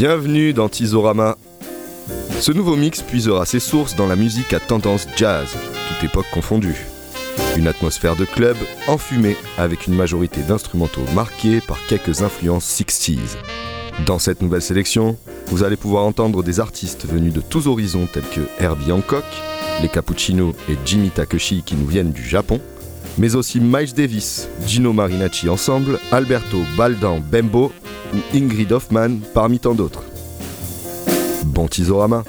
Bienvenue dans Tizorama. Ce nouveau mix puisera ses sources dans la musique à tendance jazz, toute époque confondue. Une atmosphère de club enfumée avec une majorité d'instrumentaux marqués par quelques influences 60s. Dans cette nouvelle sélection, vous allez pouvoir entendre des artistes venus de tous horizons tels que Herbie Hancock, les Cappuccino et Jimmy Takeshi qui nous viennent du Japon, mais aussi Miles Davis, Gino Marinacci ensemble, Alberto Baldan Bembo ou Ingrid Hoffman parmi tant d'autres. Bon Tizorama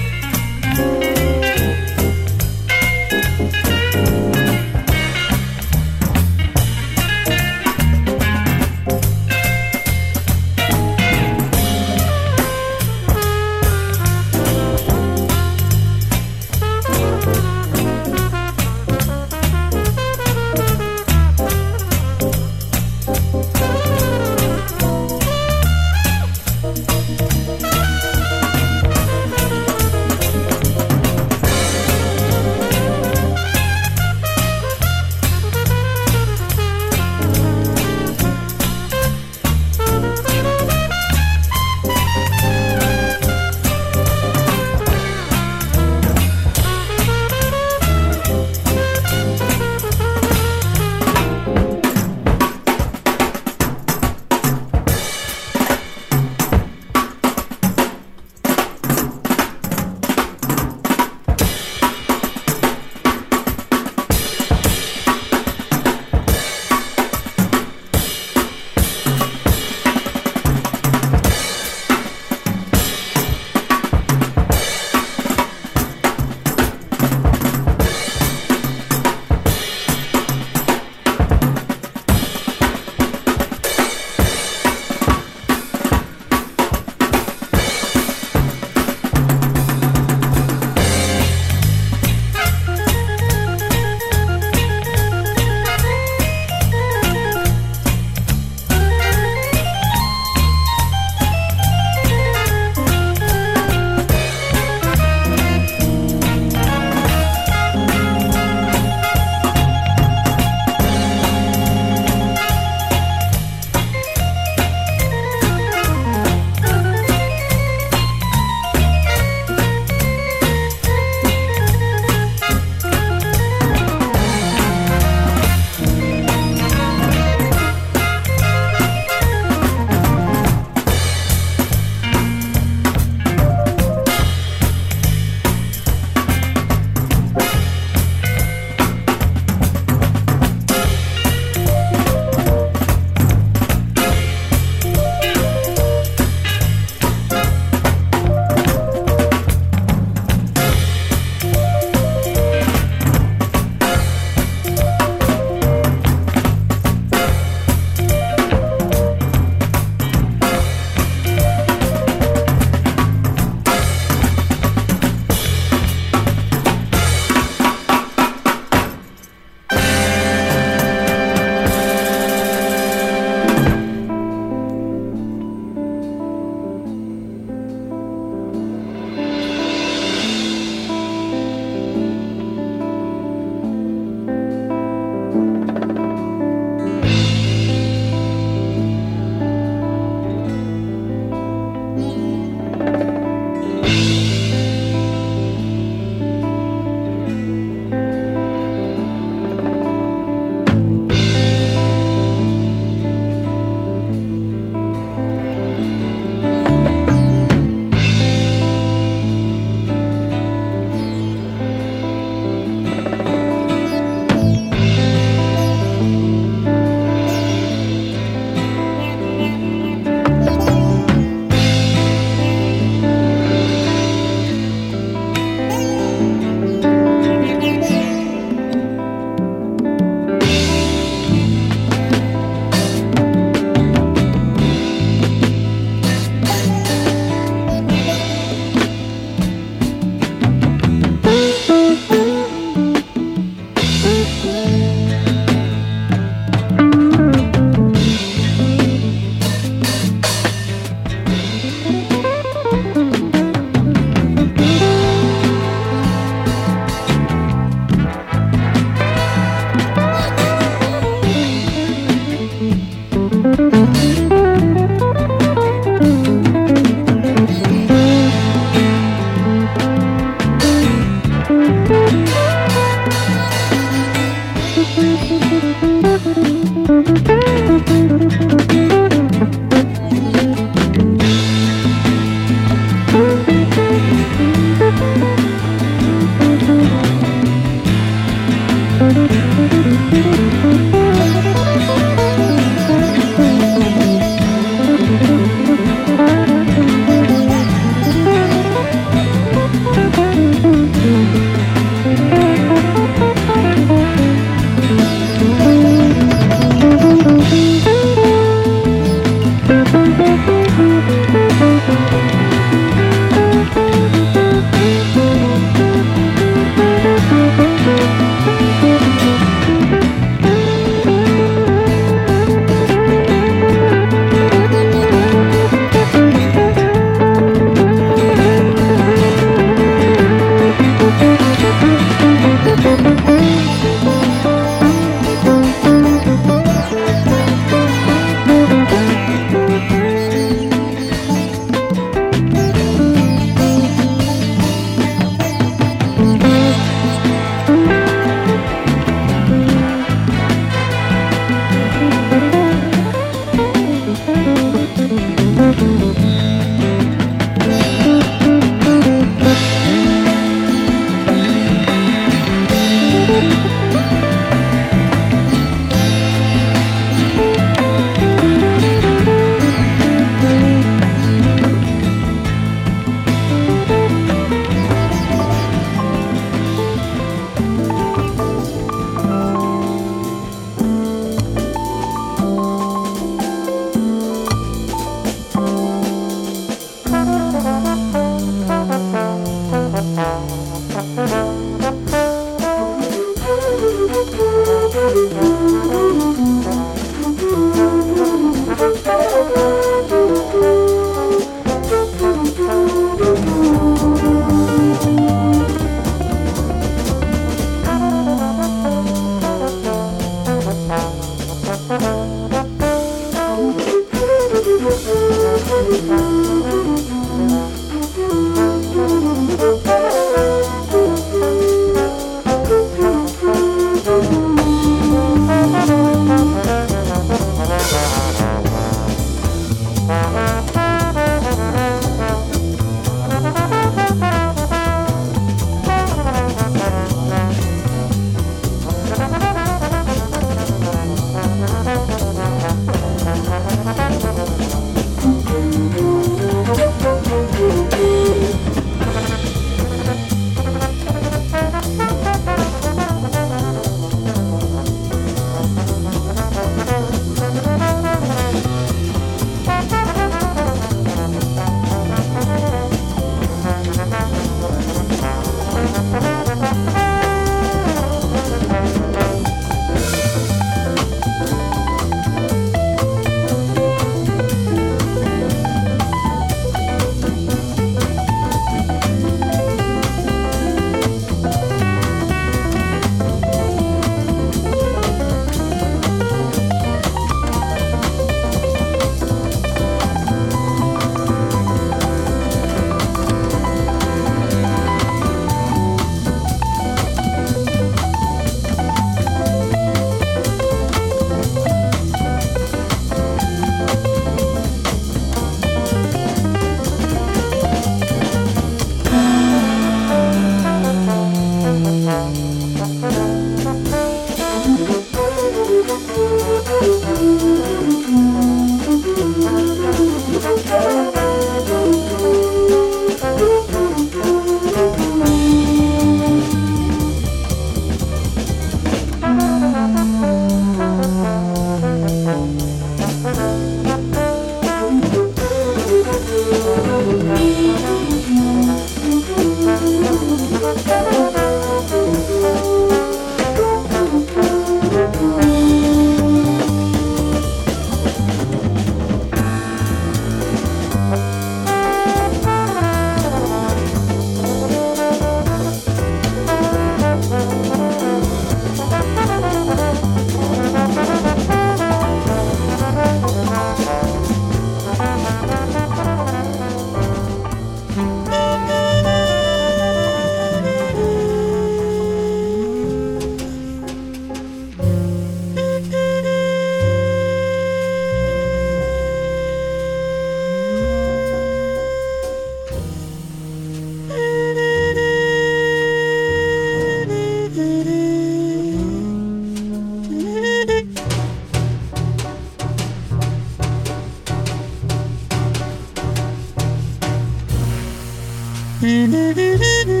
Mm-hmm.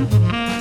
Mm-hmm.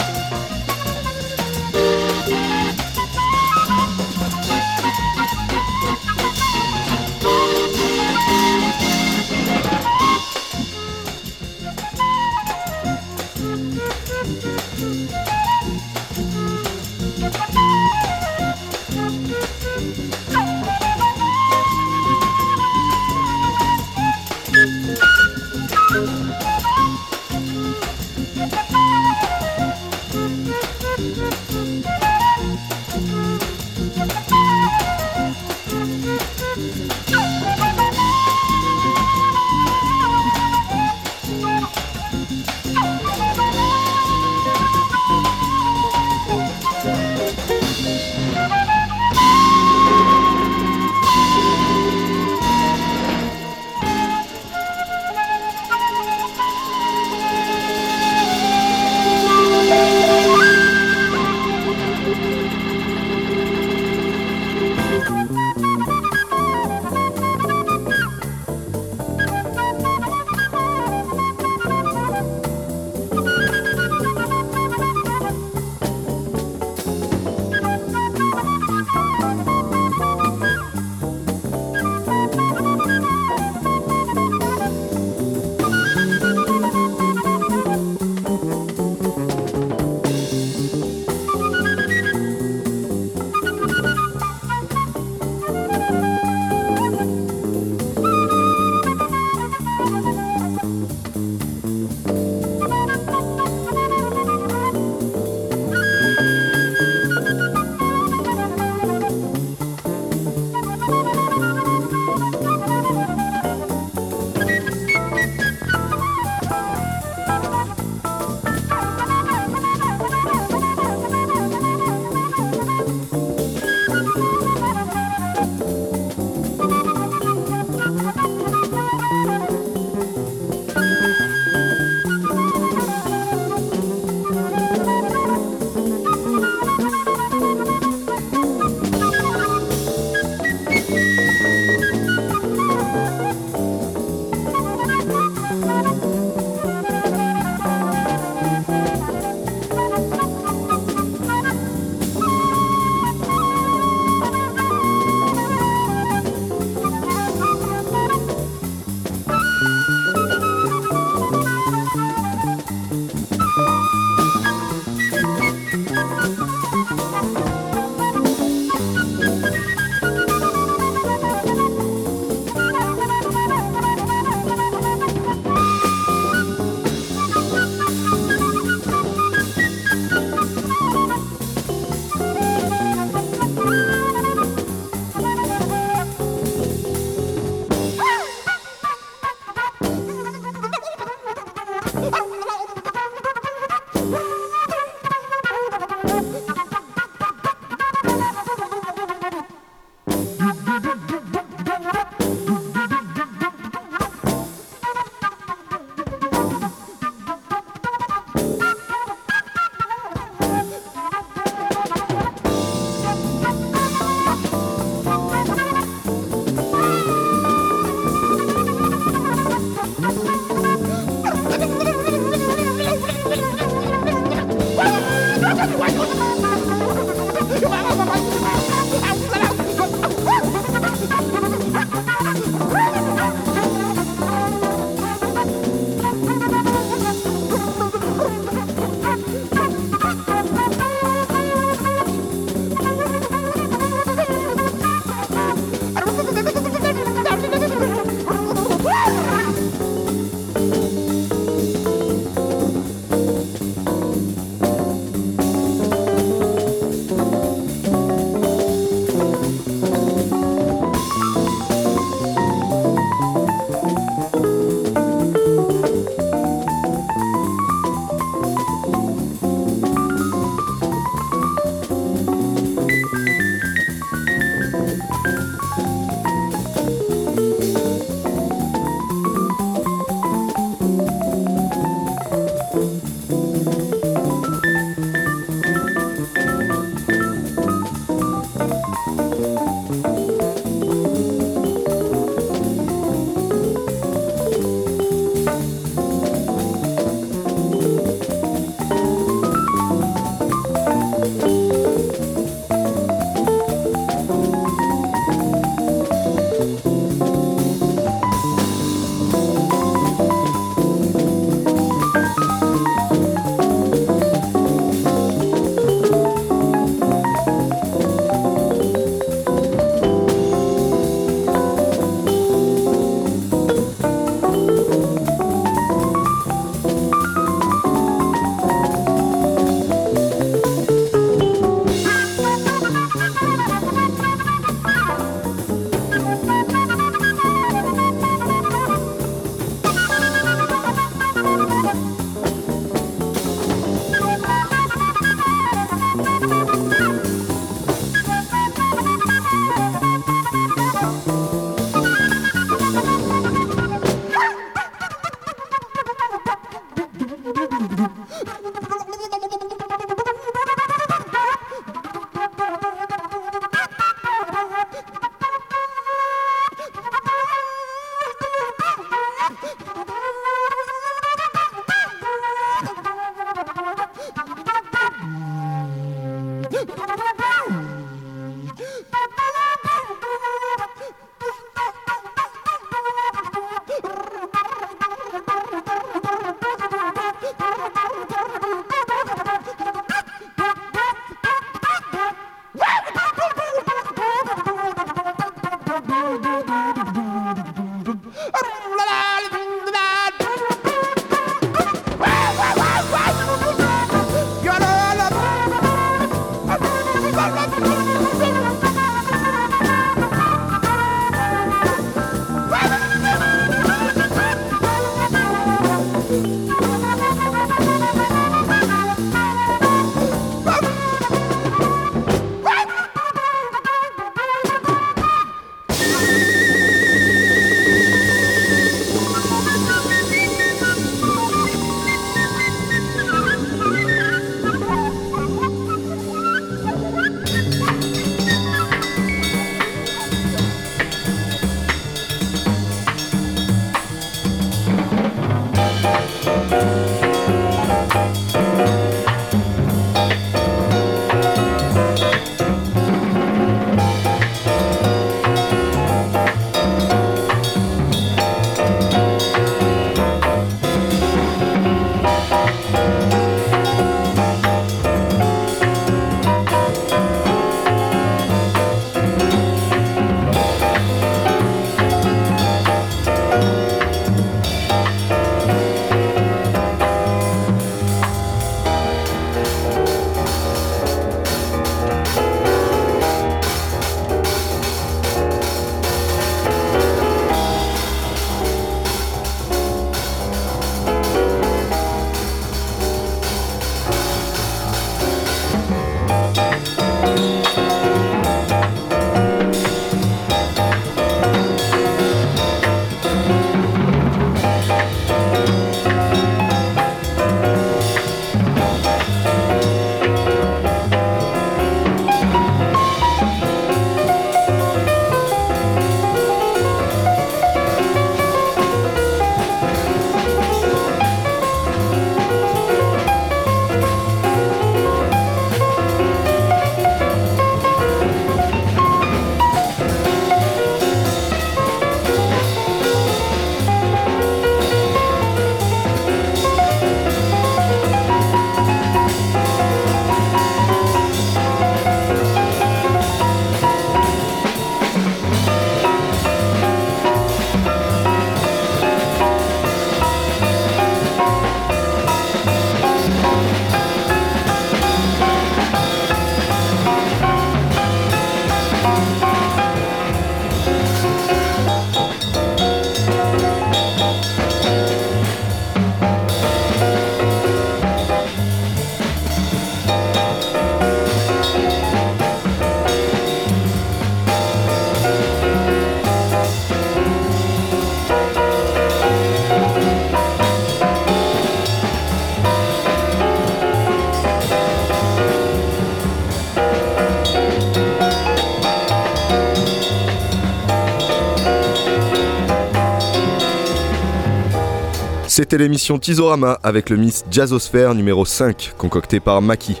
C'était l'émission Tizorama avec le Miss Jazzosphère numéro 5, concocté par Maki.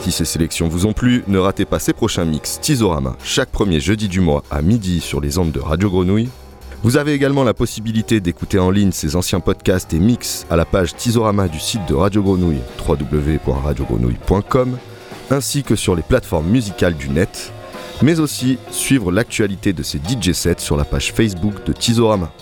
Si ces sélections vous ont plu, ne ratez pas ces prochains mix Tizorama chaque premier jeudi du mois à midi sur les ondes de Radio Grenouille. Vous avez également la possibilité d'écouter en ligne ces anciens podcasts et mix à la page Tizorama du site de Radio Grenouille www.radiogrenouille.com ainsi que sur les plateformes musicales du net, mais aussi suivre l'actualité de ces DJ sets sur la page Facebook de Tizorama.